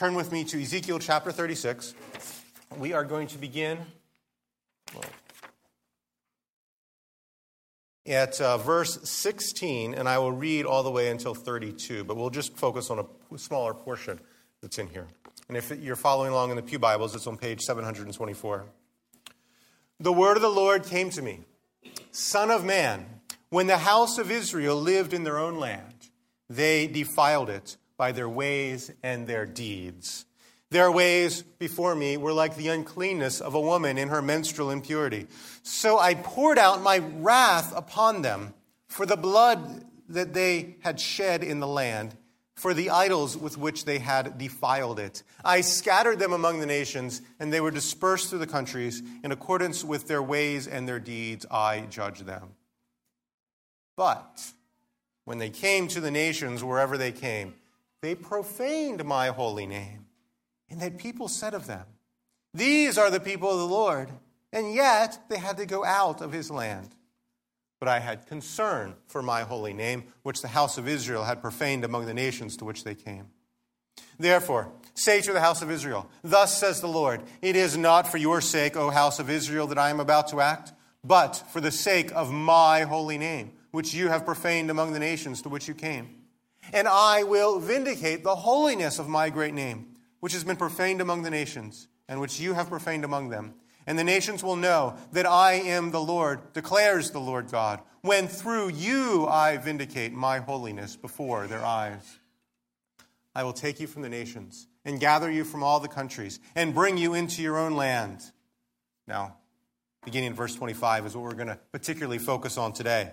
turn with me to Ezekiel chapter 36. We are going to begin at uh, verse 16, and I will read all the way until 32, but we'll just focus on a smaller portion that's in here. And if you're following along in the Pew Bibles, it's on page 724. The word of the Lord came to me Son of man, when the house of Israel lived in their own land, they defiled it by their ways and their deeds. Their ways before me were like the uncleanness of a woman in her menstrual impurity. So I poured out my wrath upon them for the blood that they had shed in the land, for the idols with which they had defiled it. I scattered them among the nations, and they were dispersed through the countries. In accordance with their ways and their deeds, I judged them. But when they came to the nations, wherever they came, they profaned my holy name and that people said of them, These are the people of the Lord, and yet they had to go out of his land. But I had concern for my holy name, which the house of Israel had profaned among the nations to which they came. Therefore, say to the house of Israel, Thus says the Lord, It is not for your sake, O house of Israel, that I am about to act, but for the sake of my holy name, which you have profaned among the nations to which you came. And I will vindicate the holiness of my great name which has been profaned among the nations, and which you have profaned among them. And the nations will know that I am the Lord, declares the Lord God, when through you I vindicate my holiness before their eyes. I will take you from the nations and gather you from all the countries and bring you into your own land. Now, beginning in verse 25 is what we're going to particularly focus on today.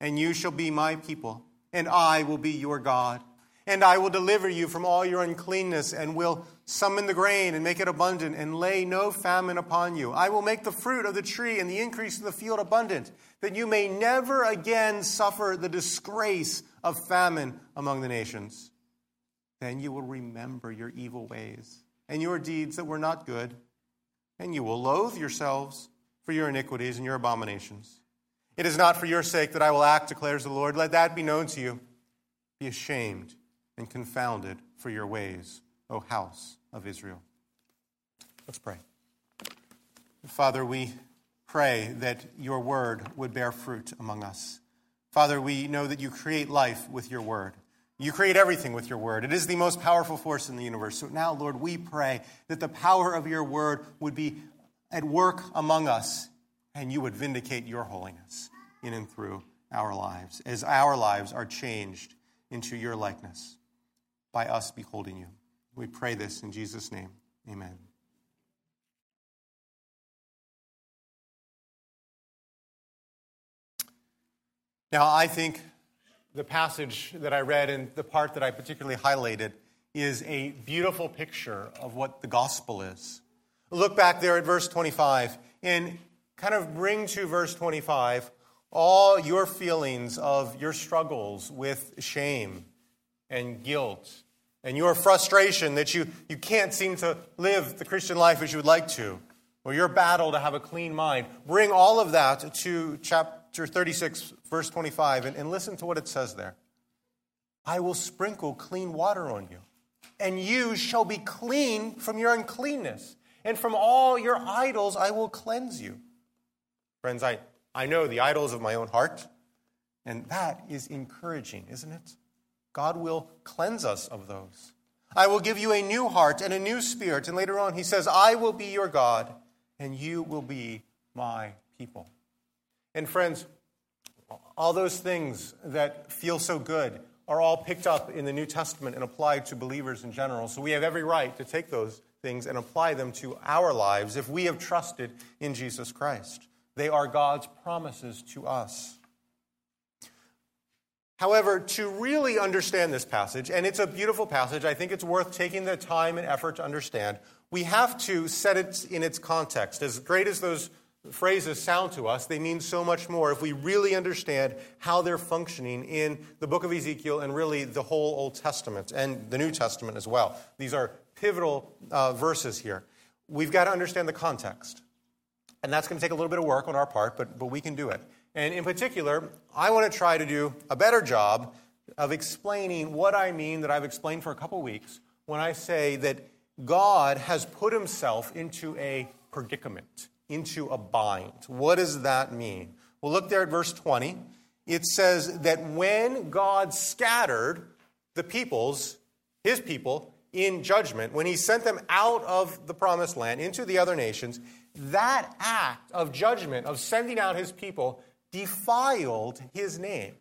And you shall be my people, and I will be your God and I will deliver you from all your uncleanness, and will summon the grain and make it abundant, and lay no famine upon you. I will make the fruit of the tree and the increase of the field abundant, that you may never again suffer the disgrace of famine among the nations. Then you will remember your evil ways and your deeds that were not good, and you will loathe yourselves for your iniquities and your abominations. It is not for your sake that I will act, declares the Lord. Let that be known to you. Be ashamed and confounded for your ways, O house of Israel. Let's pray. Father, we pray that your word would bear fruit among us. Father, we know that you create life with your word. You create everything with your word. It is the most powerful force in the universe. So now, Lord, we pray that the power of your word would be at work among us and you would vindicate your holiness in and through our lives as our lives are changed into your likeness by us beholding you. We pray this in Jesus' name. Amen. Now, I think the passage that I read and the part that I particularly highlighted is a beautiful picture of what the gospel is. Look back there at verse 25 and kind of bring to verse 25 all your feelings of your struggles with shame and guilt and your frustration that you, you can't seem to live the Christian life as you would like to, or your battle to have a clean mind, bring all of that to chapter 36, verse 25, and, and listen to what it says there. I will sprinkle clean water on you, and you shall be clean from your uncleanness, and from all your idols I will cleanse you. Friends, I, I know the idols of my own heart, and that is encouraging, isn't it? God will cleanse us of those. I will give you a new heart and a new spirit. And later on, he says, I will be your God, and you will be my people. And friends, all those things that feel so good are all picked up in the New Testament and applied to believers in general. So we have every right to take those things and apply them to our lives if we have trusted in Jesus Christ. They are God's promises to us. However, to really understand this passage, and it's a beautiful passage, I think it's worth taking the time and effort to understand, we have to set it in its context. As great as those phrases sound to us, they mean so much more if we really understand how they're functioning in the book of Ezekiel and really the whole Old Testament and the New Testament as well. These are pivotal uh, verses here. We've got to understand the context. And that's going to take a little bit of work on our part, but, but we can do it. And in particular, I want to try to do a better job of explaining what I mean that I've explained for a couple weeks when I say that God has put himself into a predicament, into a bind. What does that mean? Well, look there at verse 20. It says that when God scattered the peoples, his people, in judgment, when he sent them out of the promised land into the other nations, that act of judgment, of sending out his people, defiled his name.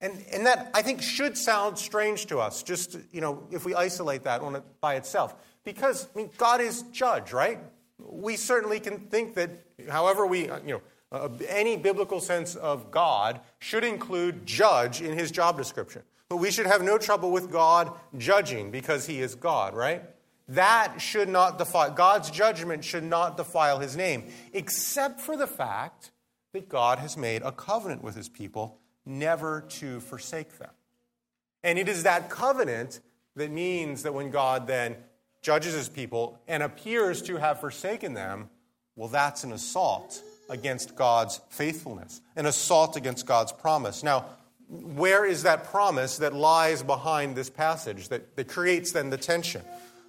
And, and that, I think, should sound strange to us, just, you know, if we isolate that on it by itself. Because, I mean, God is judge, right? We certainly can think that, however we, you know, uh, any biblical sense of God should include judge in his job description. But we should have no trouble with God judging because he is God, right? That should not defile, God's judgment should not defile his name, except for the fact that God has made a covenant with his people never to forsake them. And it is that covenant that means that when God then judges his people and appears to have forsaken them, well, that's an assault against God's faithfulness, an assault against God's promise. Now, where is that promise that lies behind this passage that, that creates then the tension?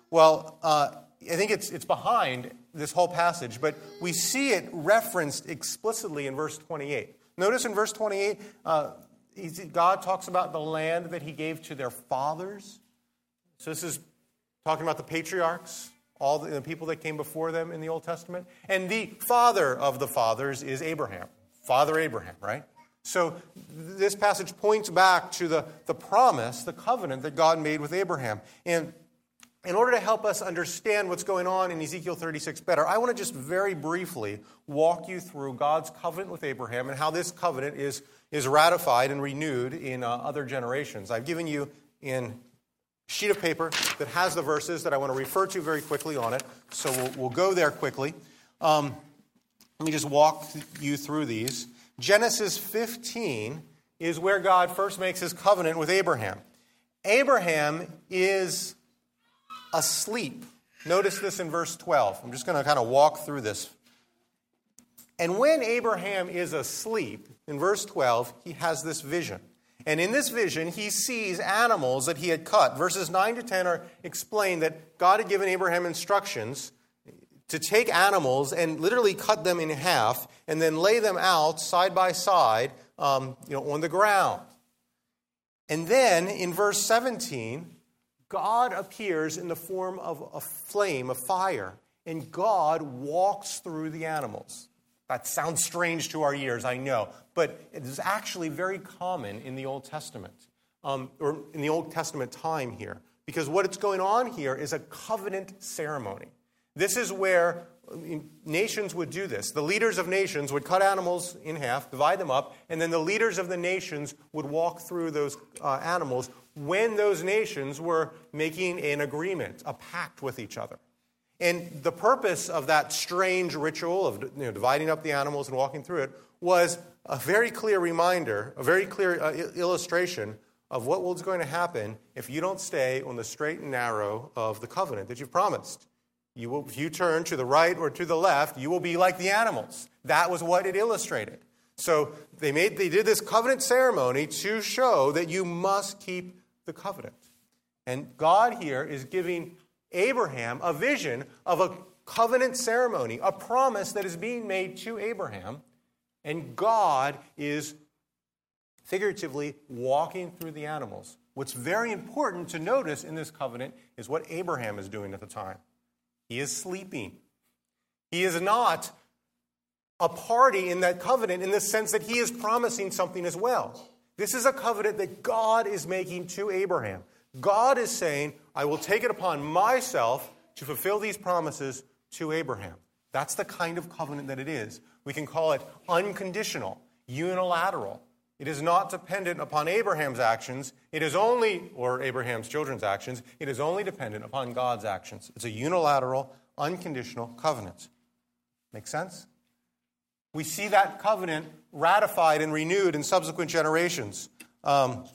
Well, uh, I think it's, it's behind this whole passage, but we see it referenced explicitly in verse 28. Notice in verse 28, uh, God talks about the land that he gave to their fathers. So this is talking about the patriarchs, all the, the people that came before them in the Old Testament. And the father of the fathers is Abraham, Father Abraham, right? So this passage points back to the, the promise, the covenant that God made with Abraham. And in order to help us understand what's going on in Ezekiel 36 better, I want to just very briefly walk you through God's covenant with Abraham and how this covenant is, is ratified and renewed in uh, other generations. I've given you in sheet of paper that has the verses that I want to refer to very quickly on it, so we'll, we'll go there quickly. Um, let me just walk you through these. Genesis 15 is where God first makes his covenant with Abraham. Abraham is asleep. Notice this in verse 12. I'm just going to kind of walk through this. And when Abraham is asleep, in verse 12, he has this vision. And in this vision, he sees animals that he had cut. Verses 9 to 10 are explained that God had given Abraham instructions to take animals and literally cut them in half and then lay them out side by side um, you know, on the ground. And then in verse 17, God appears in the form of a flame, a fire, and God walks through the animals. That sounds strange to our ears, I know, but it is actually very common in the Old Testament, um, or in the Old Testament time here, because what is going on here is a covenant ceremony. This is where nations would do this. The leaders of nations would cut animals in half, divide them up, and then the leaders of the nations would walk through those uh, animals when those nations were making an agreement, a pact with each other. And the purpose of that strange ritual of you know, dividing up the animals and walking through it was a very clear reminder, a very clear uh, illustration of what was going to happen if you don't stay on the straight and narrow of the covenant that you've promised. You will, if you turn to the right or to the left, you will be like the animals. That was what it illustrated. So they, made, they did this covenant ceremony to show that you must keep the covenant. And God here is giving Abraham a vision of a covenant ceremony, a promise that is being made to Abraham. And God is figuratively walking through the animals. What's very important to notice in this covenant is what Abraham is doing at the time. He is sleeping. He is not a party in that covenant in the sense that he is promising something as well. This is a covenant that God is making to Abraham. God is saying, I will take it upon myself to fulfill these promises to Abraham. That's the kind of covenant that it is. We can call it unconditional, unilateral. It is not dependent upon Abraham's actions. It is only, or Abraham's children's actions, it is only dependent upon God's actions. It's a unilateral, unconditional covenant. Make sense? We see that covenant ratified and renewed in subsequent generations. Um,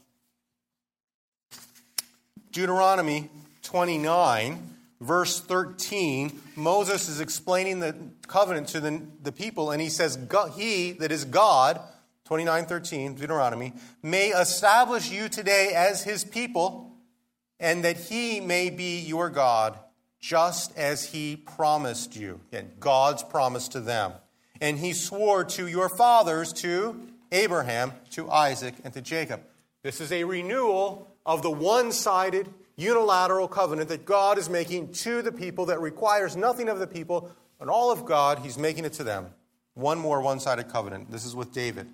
Deuteronomy 29, verse 13, Moses is explaining the covenant to the, the people, and he says, He that is God, 29:13, Deuteronomy, may establish you today as his people, and that he may be your God, just as he promised you. Again, God's promise to them. And he swore to your fathers, to Abraham, to Isaac, and to Jacob. This is a renewal of the one sided, unilateral covenant that God is making to the people that requires nothing of the people and all of God. He's making it to them. One more one sided covenant. This is with David.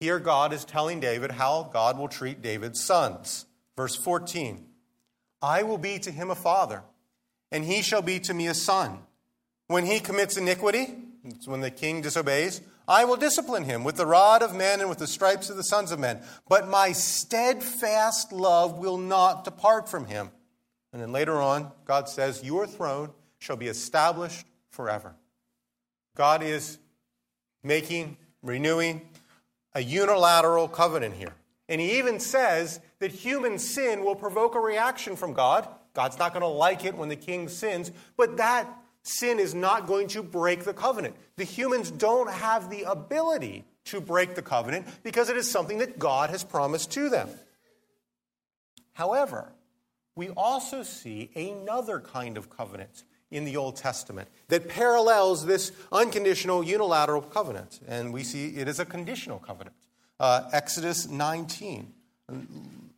Here, God is telling David how God will treat David's sons. Verse 14 I will be to him a father, and he shall be to me a son. When he commits iniquity, when the king disobeys, I will discipline him with the rod of men and with the stripes of the sons of men. But my steadfast love will not depart from him. And then later on, God says, Your throne shall be established forever. God is making, renewing, a unilateral covenant here. And he even says that human sin will provoke a reaction from God. God's not going to like it when the king sins, but that sin is not going to break the covenant. The humans don't have the ability to break the covenant because it is something that God has promised to them. However, we also see another kind of covenant in the Old Testament that parallels this unconditional unilateral covenant. And we see it is a conditional covenant. Uh, Exodus 19.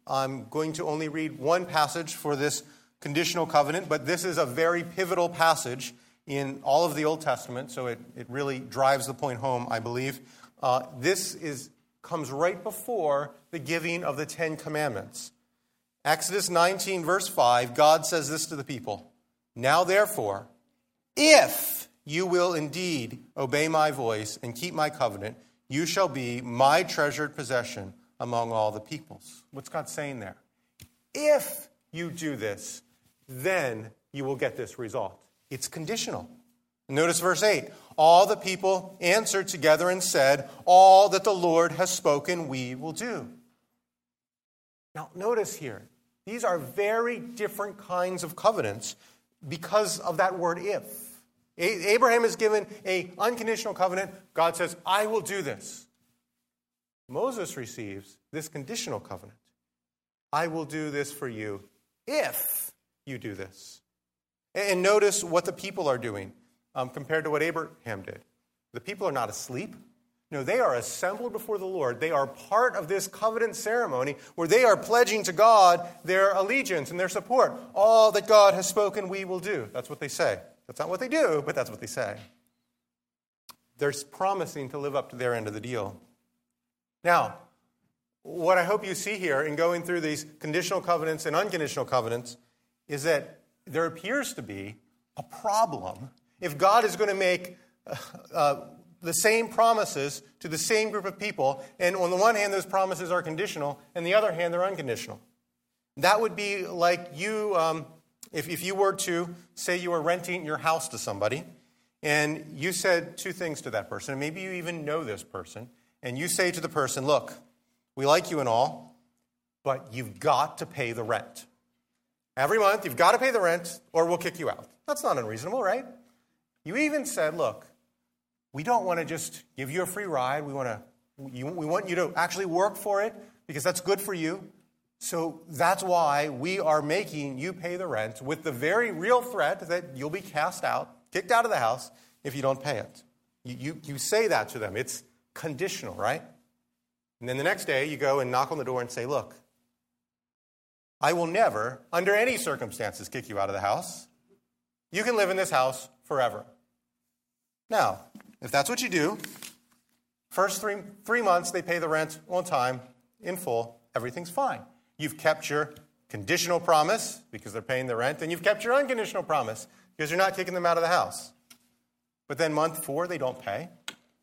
I'm going to only read one passage for this conditional covenant, but this is a very pivotal passage in all of the Old Testament, so it, it really drives the point home, I believe. Uh, this is, comes right before the giving of the Ten Commandments. Exodus 19, verse 5, God says this to the people now, therefore, if you will indeed obey my voice and keep my covenant, you shall be my treasured possession among all the peoples. What's God saying there? If you do this, then you will get this result. It's conditional. Notice verse 8. All the people answered together and said, All that the Lord has spoken, we will do. Now, notice here, these are very different kinds of covenants because of that word if. Abraham is given a unconditional covenant. God says, I will do this. Moses receives this conditional covenant. I will do this for you if you do this. And notice what the people are doing um, compared to what Abraham did. The people are not asleep. No, they are assembled before the Lord. They are part of this covenant ceremony where they are pledging to God their allegiance and their support. All that God has spoken, we will do. That's what they say. That's not what they do, but that's what they say. They're promising to live up to their end of the deal. Now, what I hope you see here in going through these conditional covenants and unconditional covenants is that there appears to be a problem if God is going to make uh, uh, the same promises to the same group of people, and on the one hand, those promises are conditional, and the other hand, they're unconditional. That would be like you, um, if, if you were to say you were renting your house to somebody, and you said two things to that person, and maybe you even know this person, and you say to the person, Look, we like you and all, but you've got to pay the rent. Every month, you've got to pay the rent, or we'll kick you out. That's not unreasonable, right? You even said, Look, we don't want to just give you a free ride. We want, to, you, we want you to actually work for it because that's good for you. So that's why we are making you pay the rent with the very real threat that you'll be cast out, kicked out of the house if you don't pay it. You, you, you say that to them. It's conditional, right? And then the next day, you go and knock on the door and say, Look, I will never, under any circumstances, kick you out of the house. You can live in this house forever. Now, if that's what you do, first three, three months they pay the rent on time, in full, everything's fine. You've kept your conditional promise because they're paying the rent, and you've kept your unconditional promise because you're not kicking them out of the house. But then month four, they don't pay.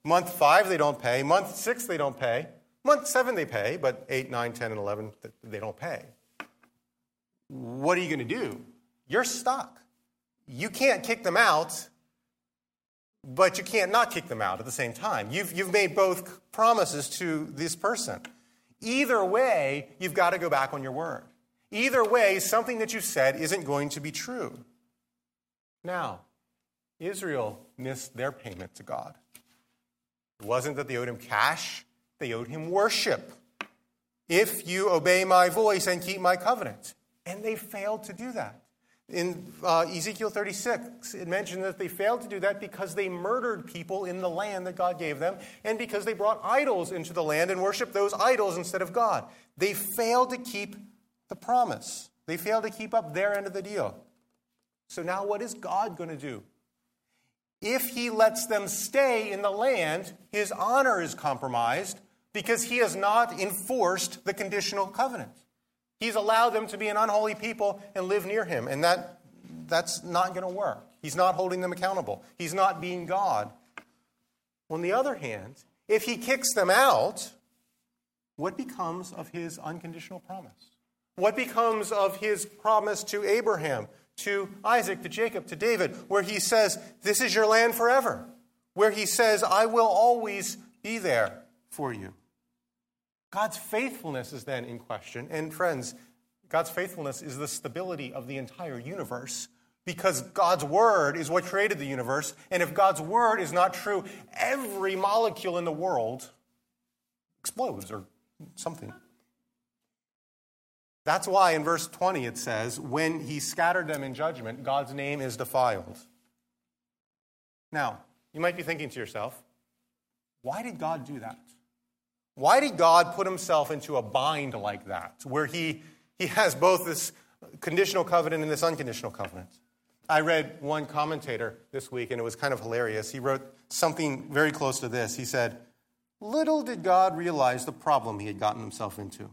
Month five, they don't pay. Month six, they don't pay. Month seven, they pay, but eight, nine, 10, and 11, they don't pay. What are you going to do? You're stuck. You can't kick them out, but you can't not kick them out at the same time. You've, you've made both promises to this person. Either way, you've got to go back on your word. Either way, something that you said isn't going to be true. Now, Israel missed their payment to God. It wasn't that they owed him cash, they owed him worship. If you obey my voice and keep my covenant. And they failed to do that. In uh, Ezekiel 36, it mentioned that they failed to do that because they murdered people in the land that God gave them, and because they brought idols into the land and worshiped those idols instead of God. They failed to keep the promise, they failed to keep up their end of the deal. So now, what is God going to do? If he lets them stay in the land, his honor is compromised because he has not enforced the conditional covenant. He's allowed them to be an unholy people and live near him, and that, that's not going to work. He's not holding them accountable, he's not being God. On the other hand, if he kicks them out, what becomes of his unconditional promise? What becomes of his promise to Abraham, to Isaac, to Jacob, to David, where he says, This is your land forever? Where he says, I will always be there for you. God's faithfulness is then in question. And friends, God's faithfulness is the stability of the entire universe because God's word is what created the universe. And if God's word is not true, every molecule in the world explodes or something. That's why in verse 20 it says, When he scattered them in judgment, God's name is defiled. Now, you might be thinking to yourself, why did God do that? Why did God put himself into a bind like that, where he, he has both this conditional covenant and this unconditional covenant? I read one commentator this week, and it was kind of hilarious. He wrote something very close to this. He said, Little did God realize the problem he had gotten himself into.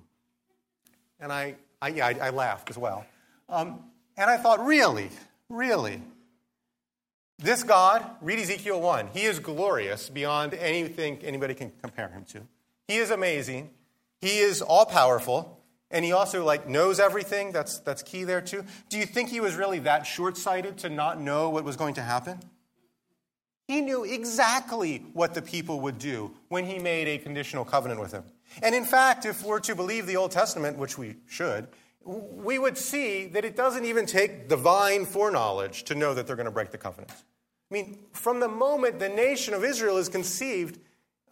And I, I yeah, I, I laughed as well. Um, and I thought, really? Really? This God, read Ezekiel 1, he is glorious beyond anything anybody can compare him to. He is amazing. He is all powerful. And he also like knows everything. That's, that's key there too. Do you think he was really that short-sighted to not know what was going to happen? He knew exactly what the people would do when he made a conditional covenant with them. And in fact, if we're to believe the Old Testament, which we should, we would see that it doesn't even take divine foreknowledge to know that they're going to break the covenant. I mean, from the moment the nation of Israel is conceived,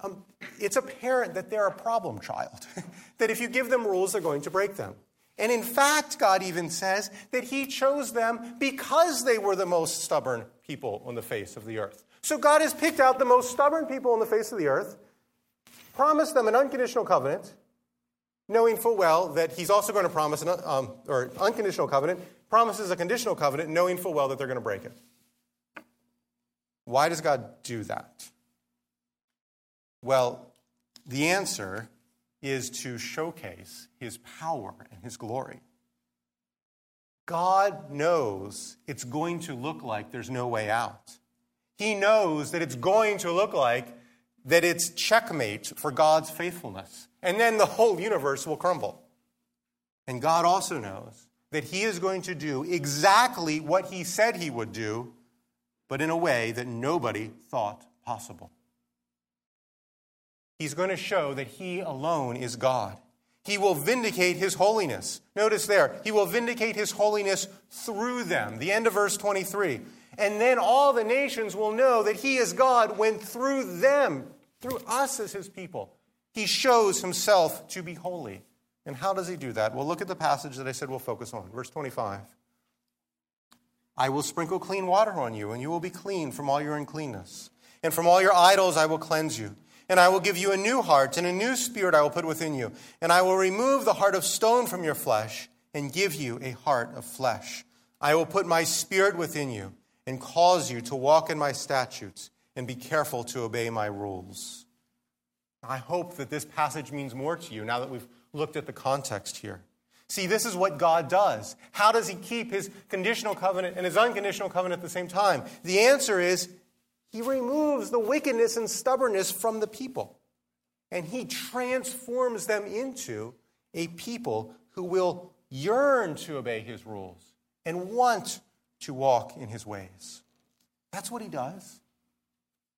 um, it's apparent that they're a problem child, that if you give them rules, they're going to break them. And in fact, God even says that He chose them because they were the most stubborn people on the face of the earth. So God has picked out the most stubborn people on the face of the earth, promised them an unconditional covenant, knowing full well that He's also going to promise an um, or unconditional covenant, promises a conditional covenant, knowing full well that they're going to break it. Why does God do that? Well, the answer is to showcase his power and his glory. God knows it's going to look like there's no way out. He knows that it's going to look like that it's checkmate for God's faithfulness. And then the whole universe will crumble. And God also knows that He is going to do exactly what He said He would do, but in a way that nobody thought possible. He's going to show that he alone is God. He will vindicate his holiness. Notice there, he will vindicate his holiness through them. The end of verse 23. And then all the nations will know that he is God when through them, through us as his people, he shows himself to be holy. And how does he do that? Well, look at the passage that I said we'll focus on. Verse 25. I will sprinkle clean water on you, and you will be clean from all your uncleanness. And from all your idols I will cleanse you. And I will give you a new heart, and a new spirit I will put within you. And I will remove the heart of stone from your flesh, and give you a heart of flesh. I will put my spirit within you, and cause you to walk in my statutes, and be careful to obey my rules. I hope that this passage means more to you now that we've looked at the context here. See, this is what God does. How does He keep His conditional covenant and His unconditional covenant at the same time? The answer is he removes the wickedness and stubbornness from the people. and he transforms them into a people who will yearn to obey his rules and want to walk in his ways. That's what he does.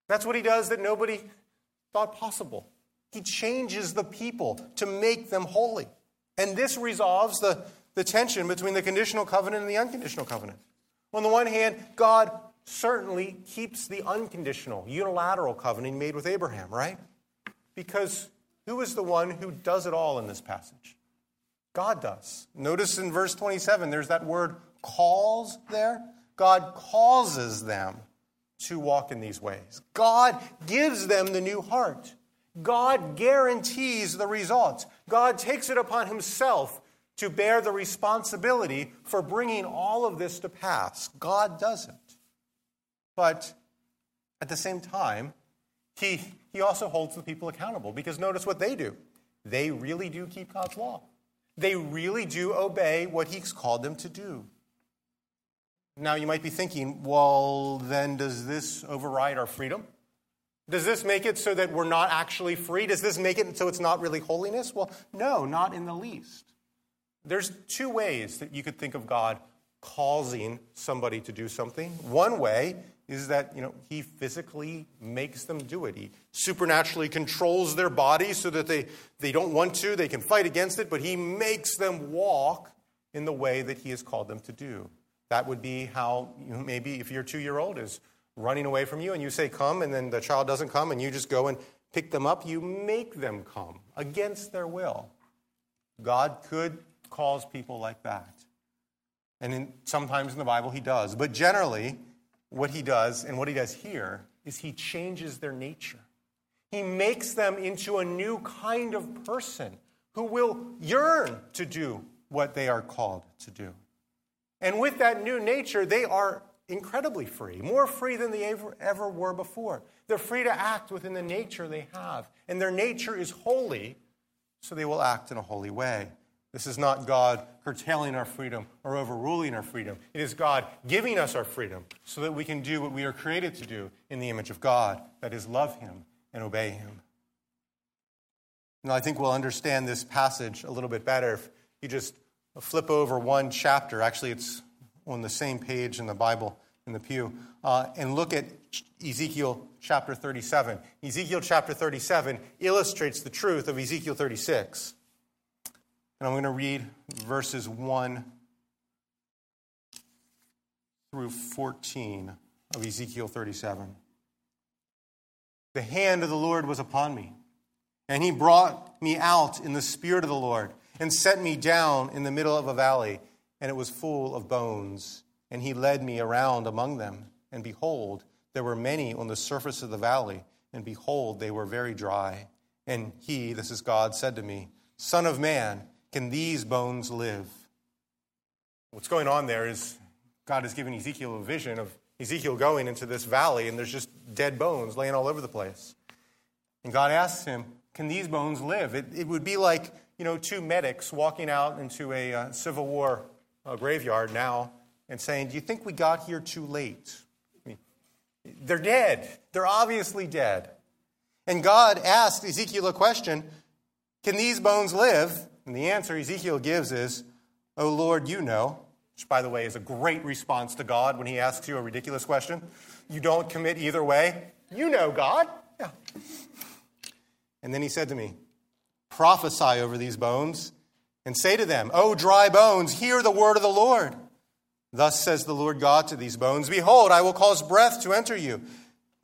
That's what he does that nobody thought possible. He changes the people to make them holy. And this resolves the, the tension between the conditional covenant and the unconditional covenant. On the one hand, God certainly keeps the unconditional, unilateral covenant made with Abraham, right? Because who is the one who does it all in this passage? God does. Notice in verse 27, there's that word calls there. God causes them to walk in these ways. God gives them the new heart. God guarantees the results. God takes it upon himself to bear the responsibility for bringing all of this to pass. God does it. But at the same time, he, he also holds the people accountable because notice what they do. They really do keep God's law, they really do obey what He's called them to do. Now, you might be thinking, well, then does this override our freedom? Does this make it so that we're not actually free? Does this make it so it's not really holiness? Well, no, not in the least. There's two ways that you could think of God causing somebody to do something. One way is that you know he physically makes them do it. He supernaturally controls their body so that they, they don't want to they can fight against it but he makes them walk in the way that he has called them to do. That would be how you know, maybe if your two year old is running away from you and you say come and then the child doesn't come and you just go and pick them up you make them come against their will. God could cause people like that. And in, sometimes in the bible he does. But generally what he does and what he does here is he changes their nature. He makes them into a new kind of person who will yearn to do what they are called to do. And with that new nature, they are incredibly free, more free than they ever, ever were before. They're free to act within the nature they have, and their nature is holy, so they will act in a holy way. This is not God curtailing our freedom or overruling our freedom. It is God giving us our freedom so that we can do what we are created to do in the image of God that is, love Him and obey Him. Now, I think we'll understand this passage a little bit better if you just flip over one chapter. Actually, it's on the same page in the Bible in the pew, uh, and look at Ezekiel chapter 37. Ezekiel chapter 37 illustrates the truth of Ezekiel 36. And I'm going to read verses 1 through 14 of Ezekiel 37. The hand of the Lord was upon me, and he brought me out in the spirit of the Lord and set me down in the middle of a valley, and it was full of bones. And he led me around among them, and behold, there were many on the surface of the valley, and behold, they were very dry. And he, this is God, said to me, Son of man, can these bones live? What's going on there is God has given Ezekiel a vision of Ezekiel going into this valley, and there's just dead bones laying all over the place. And God asks him, Can these bones live? It, it would be like you know, two medics walking out into a uh, Civil War uh, graveyard now and saying, Do you think we got here too late? I mean, they're dead. They're obviously dead. And God asked Ezekiel a question Can these bones live? And the answer Ezekiel gives is, Oh Lord, you know, which, by the way, is a great response to God when he asks you a ridiculous question. You don't commit either way. You know, God. Yeah. And then he said to me, Prophesy over these bones and say to them, O dry bones, hear the word of the Lord. Thus says the Lord God to these bones Behold, I will cause breath to enter you,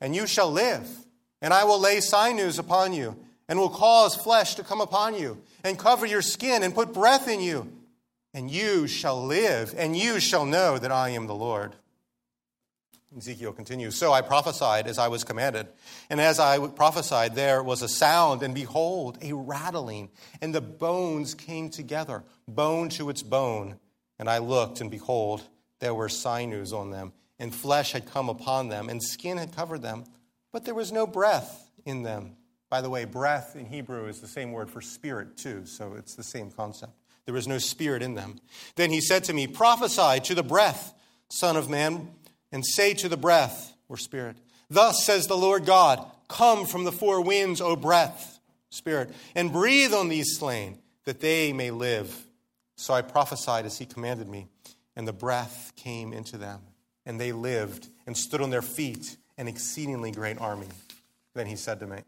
and you shall live. And I will lay sinews upon you, and will cause flesh to come upon you and cover your skin and put breath in you, and you shall live, and you shall know that I am the Lord. Ezekiel continues So I prophesied as I was commanded. And as I prophesied, there was a sound, and behold, a rattling, and the bones came together, bone to its bone. And I looked, and behold, there were sinews on them, and flesh had come upon them, and skin had covered them, but there was no breath in them. By the way, breath in Hebrew is the same word for spirit, too, so it's the same concept. There was no spirit in them. Then he said to me, Prophesy to the breath, Son of Man, and say to the breath, or spirit, Thus says the Lord God, Come from the four winds, O breath, Spirit, and breathe on these slain, that they may live. So I prophesied as he commanded me, and the breath came into them, and they lived and stood on their feet, an exceedingly great army. Then he said to me,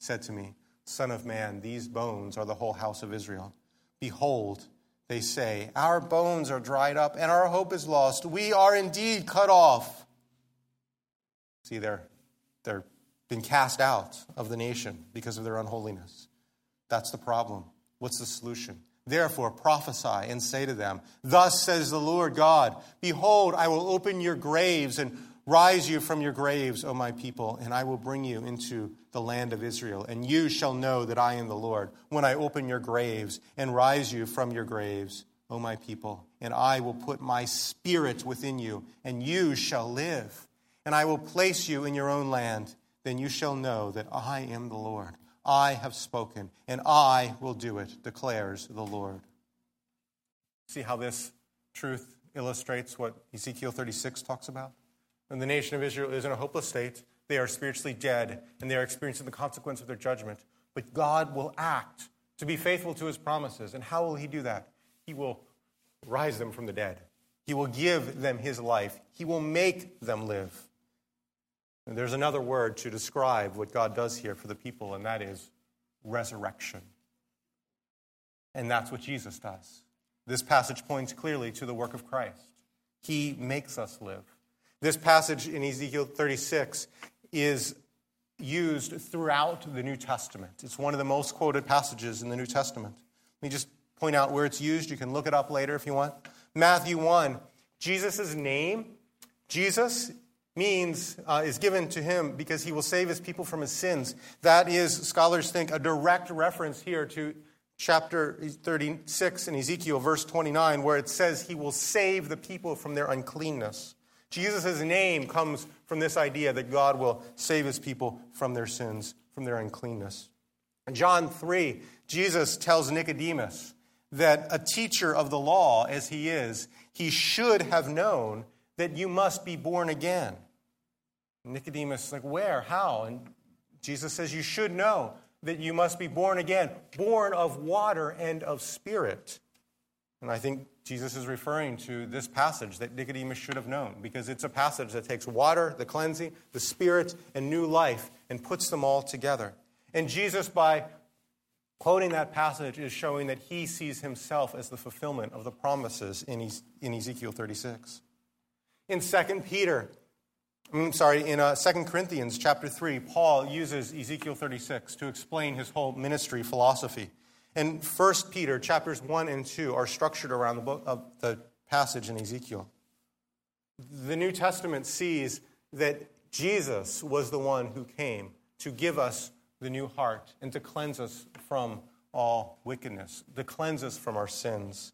said to me, Son of man, these bones are the whole house of Israel. Behold, they say, Our bones are dried up, and our hope is lost. We are indeed cut off. See, they're, they're been cast out of the nation because of their unholiness. That's the problem. What's the solution? Therefore, prophesy and say to them, Thus says the Lord God, Behold, I will open your graves and rise you from your graves, O my people, and I will bring you into the land of Israel. And you shall know that I am the Lord when I open your graves and rise you from your graves, O my people. And I will put my spirit within you, and you shall live. And I will place you in your own land. Then you shall know that I am the Lord. I have spoken, and I will do it, declares the Lord. See how this truth illustrates what Ezekiel 36 talks about? When the nation of Israel is in a hopeless state, they are spiritually dead, and they are experiencing the consequence of their judgment. But God will act to be faithful to his promises. And how will he do that? He will rise them from the dead, he will give them his life, he will make them live. And there's another word to describe what God does here for the people, and that is resurrection. And that's what Jesus does. This passage points clearly to the work of Christ. He makes us live. This passage in Ezekiel 36 is used throughout the New Testament. It's one of the most quoted passages in the New Testament. Let me just point out where it's used. You can look it up later if you want. Matthew 1, Jesus' name, Jesus means uh, is given to him because he will save his people from his sins. That is, scholars think, a direct reference here to chapter 36 in Ezekiel, verse 29, where it says he will save the people from their uncleanness. Jesus' name comes from this idea that God will save his people from their sins, from their uncleanness. In John 3, Jesus tells Nicodemus that a teacher of the law, as he is, he should have known that you must be born again. Nicodemus is like, Where? How? And Jesus says, You should know that you must be born again, born of water and of spirit. And I think Jesus is referring to this passage that Nicodemus should have known because it's a passage that takes water, the cleansing, the spirit, and new life and puts them all together. And Jesus, by quoting that passage, is showing that he sees himself as the fulfillment of the promises in, Ezekiel 36. In 2 Peter, I'm sorry, in uh, 2 Corinthians chapter 3, Paul uses Ezekiel 36 to explain his whole ministry philosophy. And 1 Peter chapters 1 and 2 are structured around the book of the passage in Ezekiel. The New Testament sees that Jesus was the one who came to give us the new heart and to cleanse us from all wickedness, to cleanse us from our sins.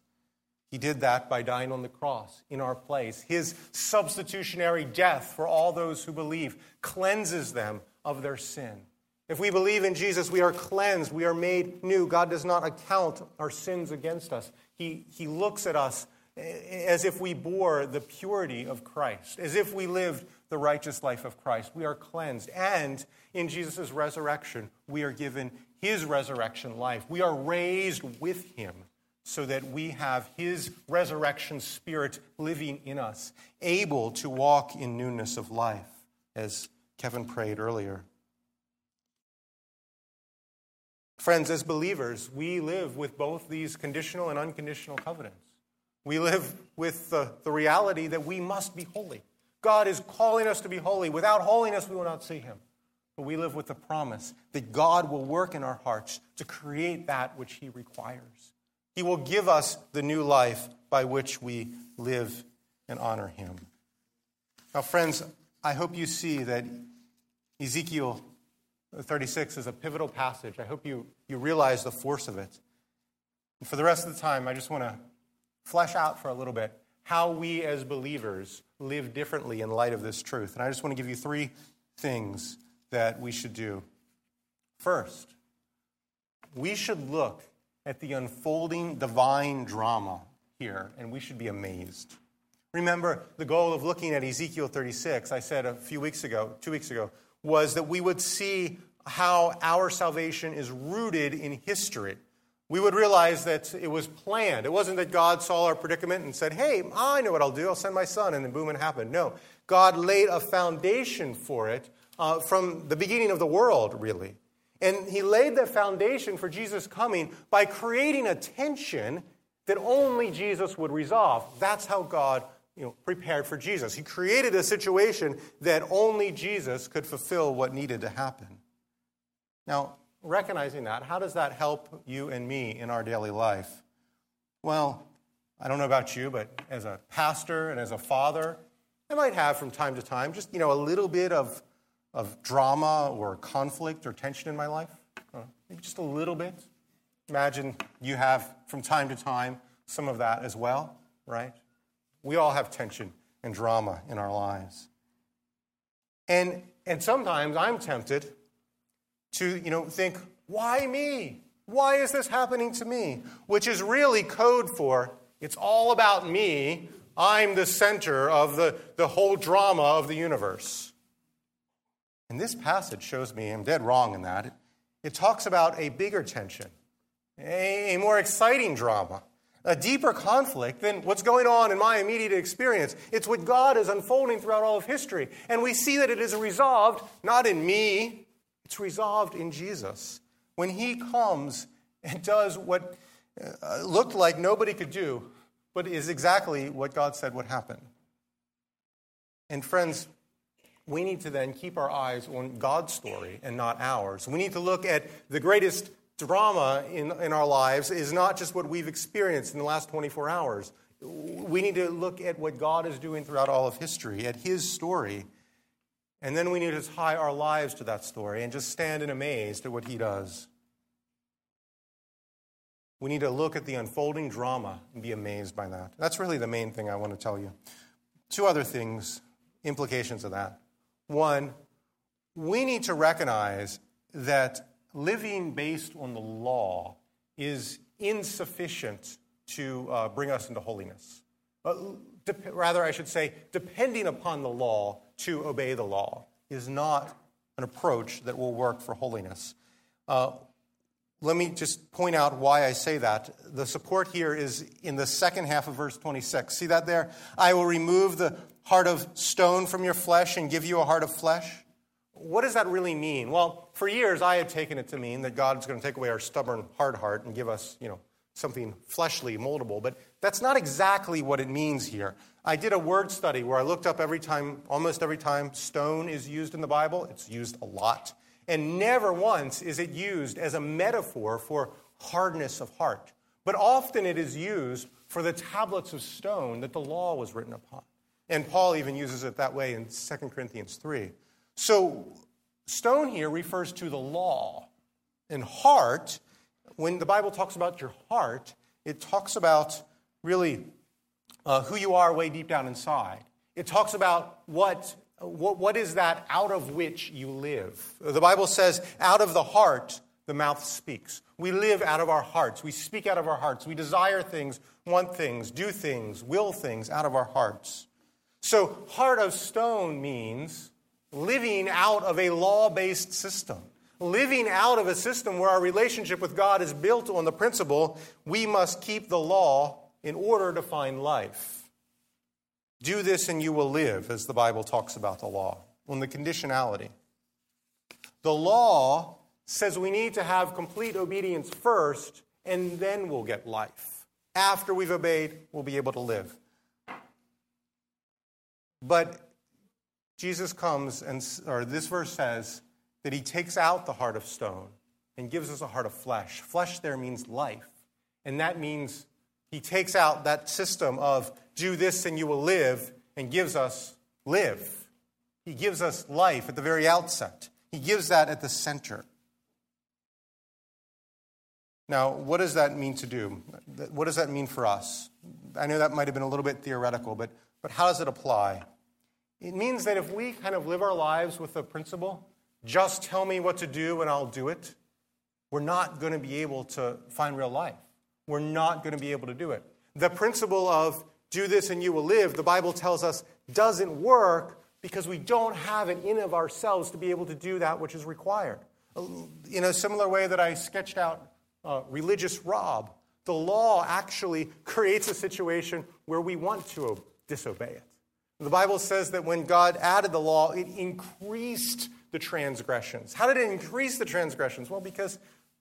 He did that by dying on the cross in our place. His substitutionary death for all those who believe cleanses them of their sin. If we believe in Jesus, we are cleansed, we are made new. God does not account our sins against us. He, he looks at us as if we bore the purity of Christ, as if we lived the righteous life of Christ. We are cleansed. And in Jesus' resurrection, we are given his resurrection life. We are raised with him so that we have his resurrection spirit living in us, able to walk in newness of life, as Kevin prayed earlier. Friends, as believers, we live with both these conditional and unconditional covenants. We live with the, the reality that we must be holy. God is calling us to be holy. Without holiness, we will not see him. But we live with the promise that God will work in our hearts to create that which he requires. He will give us the new life by which we live and honor Him. Now, friends, I hope you see that Ezekiel 36 is a pivotal passage. I hope you, you realize the force of it. And for the rest of the time, I just want to flesh out for a little bit how we as believers live differently in light of this truth. And I just want to give you three things that we should do. First, we should look at the unfolding divine drama here, and we should be amazed. Remember, the goal of looking at Ezekiel 36, I said a few weeks ago, two weeks ago, was that we would see how our salvation is rooted in history, we would realize that it was planned. It wasn't that God saw our predicament and said, Hey, I know what I'll do. I'll send my son, and then boom, it happened. No. God laid a foundation for it uh, from the beginning of the world, really. And he laid the foundation for Jesus coming by creating a tension that only Jesus would resolve. That's how God you know, prepared for Jesus. He created a situation that only Jesus could fulfill what needed to happen. Now, recognizing that, how does that help you and me in our daily life? Well, I don't know about you, but as a pastor and as a father, I might have from time to time just, you know, a little bit of, of drama or conflict or tension in my life. Uh, maybe just a little bit. Imagine you have from time to time some of that as well, right? We all have tension and drama in our lives. And, and sometimes I'm tempted to, you know, think, why me? Why is this happening to me? Which is really code for it's all about me. I'm the center of the, the whole drama of the universe. And this passage shows me I'm dead wrong in that. It, it talks about a bigger tension, a, a more exciting drama, a deeper conflict than what's going on in my immediate experience. It's what God is unfolding throughout all of history. And we see that it is resolved not in me, it's resolved in Jesus. When he comes and does what uh, looked like nobody could do, but is exactly what God said would happen. And friends, we need to then keep our eyes on God's story and not ours. We need to look at the greatest drama in, in our lives is not just what we've experienced in the last 24 hours. We need to look at what God is doing throughout all of history, at His story, and then we need to tie our lives to that story and just stand in amaze at what he does. We need to look at the unfolding drama and be amazed by that. That's really the main thing I want to tell you. Two other things, implications of that. One, we need to recognize that living based on the law is insufficient to uh, bring us into holiness. Rather, I should say, depending upon the law to obey the law is not an approach that will work for holiness. Uh, let me just point out why I say that. The support here is in the second half of verse 26. See that there? I will remove the heart of stone from your flesh and give you a heart of flesh. What does that really mean? Well, for years I had taken it to mean that God's going to take away our stubborn hard heart and give us, you know, something fleshly, moldable. But that's not exactly what it means here. I did a word study where I looked up every time, almost every time stone is used in the Bible. It's used a lot. And never once is it used as a metaphor for hardness of heart. But often it is used for the tablets of stone that the law was written upon. And Paul even uses it that way in 2 Corinthians 3. So, stone here refers to the law. And heart, when the Bible talks about your heart, it talks about really uh, who you are way deep down inside. It talks about what, what, what is that out of which you live. The Bible says, out of the heart, the mouth speaks. We live out of our hearts. We speak out of our hearts. We desire things, want things, do things, will things out of our hearts. So, heart of stone means living out of a law based system living out of a system where our relationship with God is built on the principle we must keep the law in order to find life. Do this and you will live, as the Bible talks about the law, on the conditionality. The law says we need to have complete obedience first, and then we'll get life. After we've obeyed, we'll be able to live. But Jesus comes and, or this verse says, that he takes out the heart of stone and gives us a heart of flesh. Flesh there means life. And that means he takes out that system of do this and you will live and gives us live. He gives us life at the very outset. He gives that at the center. Now, what does that mean to do? What does that mean for us? I know that might have been a little bit theoretical, but, but how does it apply? It means that if we kind of live our lives with the principle just tell me what to do and I'll do it, we're not going to be able to find real life. We're not going to be able to do it. The principle of do this and you will live, the Bible tells us, doesn't work because we don't have it in of ourselves to be able to do that which is required. In a similar way that I sketched out uh, religious Rob, the law actually creates a situation where we want to disobey it. The Bible says that when God added the law, it increased the transgressions. How did it increase the transgressions? Well, because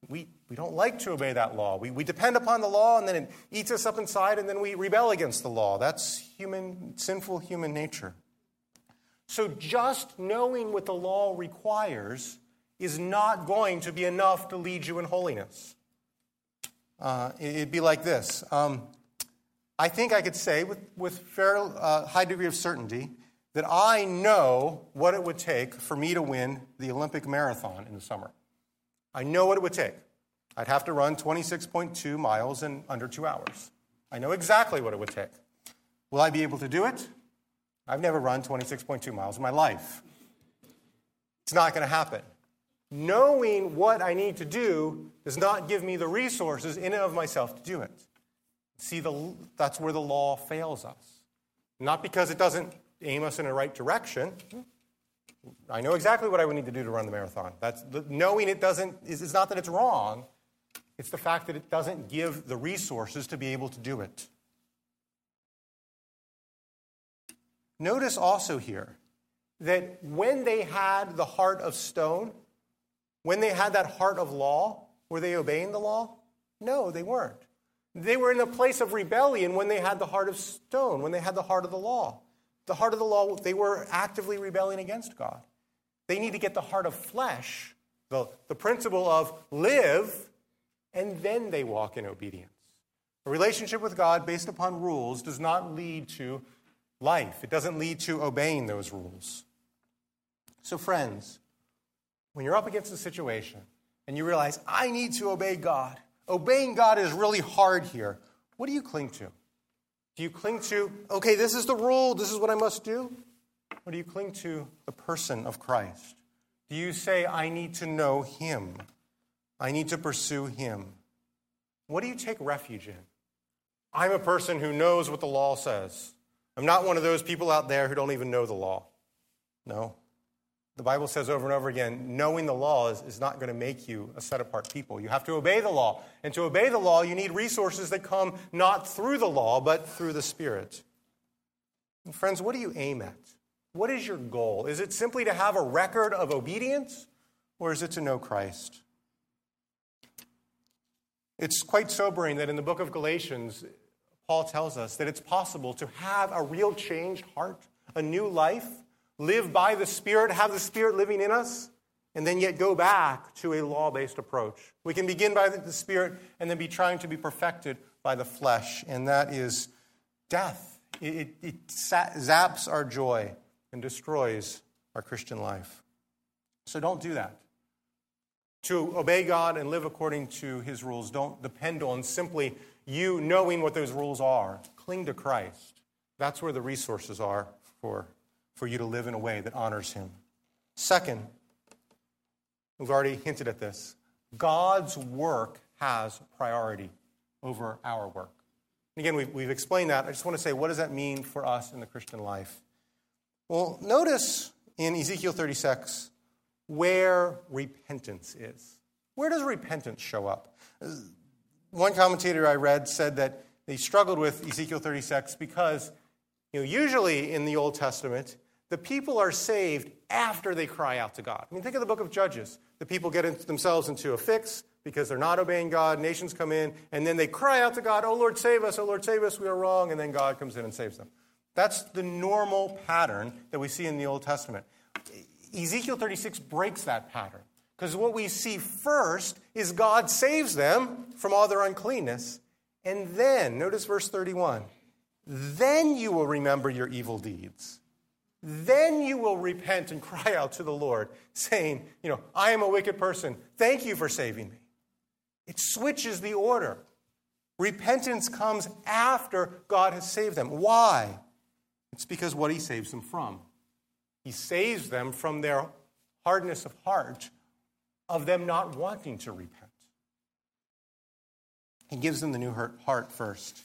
we, we don't like to obey that law. We, we depend upon the law, and then it eats us up inside, and then we rebel against the law. That's human, sinful human nature. So just knowing what the law requires is not going to be enough to lead you in holiness. Uh, it'd be like this. Um, I think I could say with, with fair uh, high degree of certainty that I know what it would take for me to win the Olympic marathon in the summer. I know what it would take. I'd have to run 26.2 miles in under two hours. I know exactly what it would take. Will I be able to do it? I've never run 26.2 miles in my life. It's not going to happen. Knowing what I need to do does not give me the resources in and of myself to do it. See, the, that's where the law fails us. Not because it doesn't aim us in the right direction. I know exactly what I would need to do to run the marathon. That's the, knowing it doesn't is not that it's wrong. It's the fact that it doesn't give the resources to be able to do it. Notice also here that when they had the heart of stone, when they had that heart of law, were they obeying the law? No, they weren't. They were in a place of rebellion when they had the heart of stone, when they had the heart of the law. The heart of the law, they were actively rebelling against God. They need to get the heart of flesh, the, the principle of live, and then they walk in obedience. A relationship with God based upon rules does not lead to life, it doesn't lead to obeying those rules. So, friends, when you're up against a situation and you realize, I need to obey God, obeying God is really hard here. What do you cling to? Do you cling to, okay, this is the rule, this is what I must do? Or do you cling to the person of Christ? Do you say, I need to know Him? I need to pursue Him? What do you take refuge in? I'm a person who knows what the law says. I'm not one of those people out there who don't even know the law. No. The Bible says over and over again knowing the law is, is not going to make you a set apart people. You have to obey the law. And to obey the law, you need resources that come not through the law, but through the Spirit. And friends, what do you aim at? What is your goal? Is it simply to have a record of obedience, or is it to know Christ? It's quite sobering that in the book of Galatians, Paul tells us that it's possible to have a real changed heart, a new life live by the Spirit, have the Spirit living in us, and then yet go back to a law based approach. We can begin by the Spirit and then be trying to be perfected by the flesh, and that is death. It, it, it zaps our joy and destroys our Christian life. So don't do that. To obey God and live according to His rules, don't depend on simply you knowing what those rules are. Cling to Christ. That's where the resources are for for you to live in a way that honors Him. Second, we've already hinted at this God's work has priority over our work. And again, we've, we've explained that. I just want to say, what does that mean for us in the Christian life? Well, notice in Ezekiel 36 where repentance is. Where does repentance show up? One commentator I read said that they struggled with Ezekiel 36 because you know, usually in the Old Testament, the people are saved after they cry out to God. I mean, think of the book of Judges. The people get themselves into a fix because they're not obeying God. Nations come in, and then they cry out to God, Oh Lord, save us, oh Lord, save us, we are wrong. And then God comes in and saves them. That's the normal pattern that we see in the Old Testament. Ezekiel 36 breaks that pattern because what we see first is God saves them from all their uncleanness. And then, notice verse 31 then you will remember your evil deeds then you will repent and cry out to the Lord, saying, You know, I am a wicked person. Thank you for saving me. It switches the order. Repentance comes after God has saved them. Why? It's because what He saves them from. He saves them from their hardness of heart, of them not wanting to repent. He gives them the new heart first.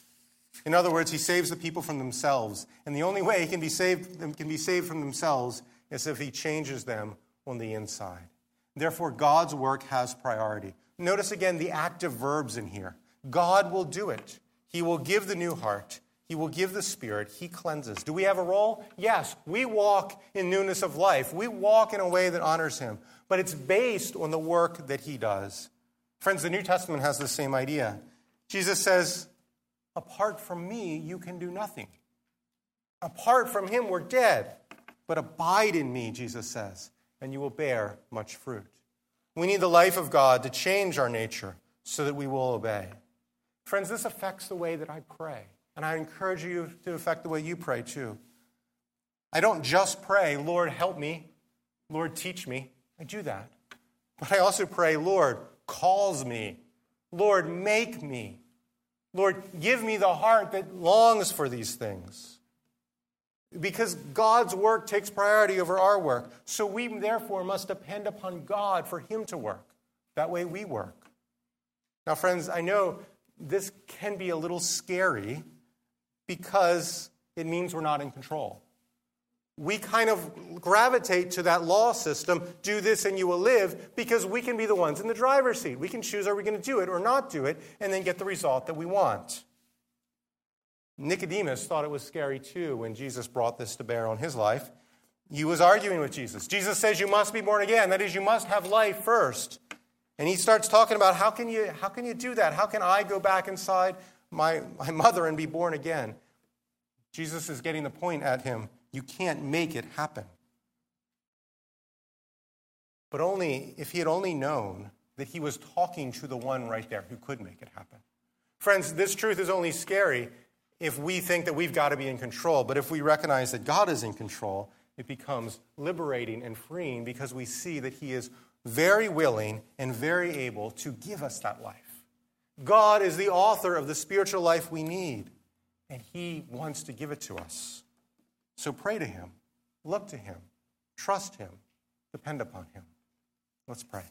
In other words, he saves the people from themselves. And the only way he can be saved, can be saved from themselves is if he changes them on the inside. Therefore, God's work has priority. Notice again the active verbs in here. God will do it. He will give the new heart. He will give the Spirit. He cleanses. Do we have a role? Yes. We walk in newness of life. We walk in a way that honors Him, but it's based on the work that He does. Friends, the New Testament has the same idea. Jesus says, Apart from me, you can do nothing. Apart from Him, we're dead. But abide in me, Jesus says, and you will bear much fruit. We need the life of God to change our nature so that we will obey. Friends, this affects the way that I pray. And I encourage you to affect the way you pray too. I don't just pray, Lord, help me. Lord, teach me. I do that. But I also pray, Lord, calls me. Lord, make me. Lord, give me the heart that longs for these things. Because God's work takes priority over our work. So we therefore must depend upon God for Him to work. That way we work. Now, friends, I know this can be a little scary because it means we're not in control. We kind of gravitate to that law system do this and you will live because we can be the ones in the driver's seat. We can choose are we going to do it or not do it and then get the result that we want. Nicodemus thought it was scary too when Jesus brought this to bear on his life. He was arguing with Jesus. Jesus says you must be born again. That is, you must have life first. And he starts talking about how can you, how can you do that? How can I go back inside my, my mother and be born again? Jesus is getting the point at him. You can't make it happen. But only if he had only known that he was talking to the one right there who could make it happen. Friends, this truth is only scary if we think that we've got to be in control. But if we recognize that God is in control, it becomes liberating and freeing because we see that he is very willing and very able to give us that life. God is the author of the spiritual life we need, and He wants to give it to us. So pray to Him, look to Him, trust Him, depend upon Him. Let's pray.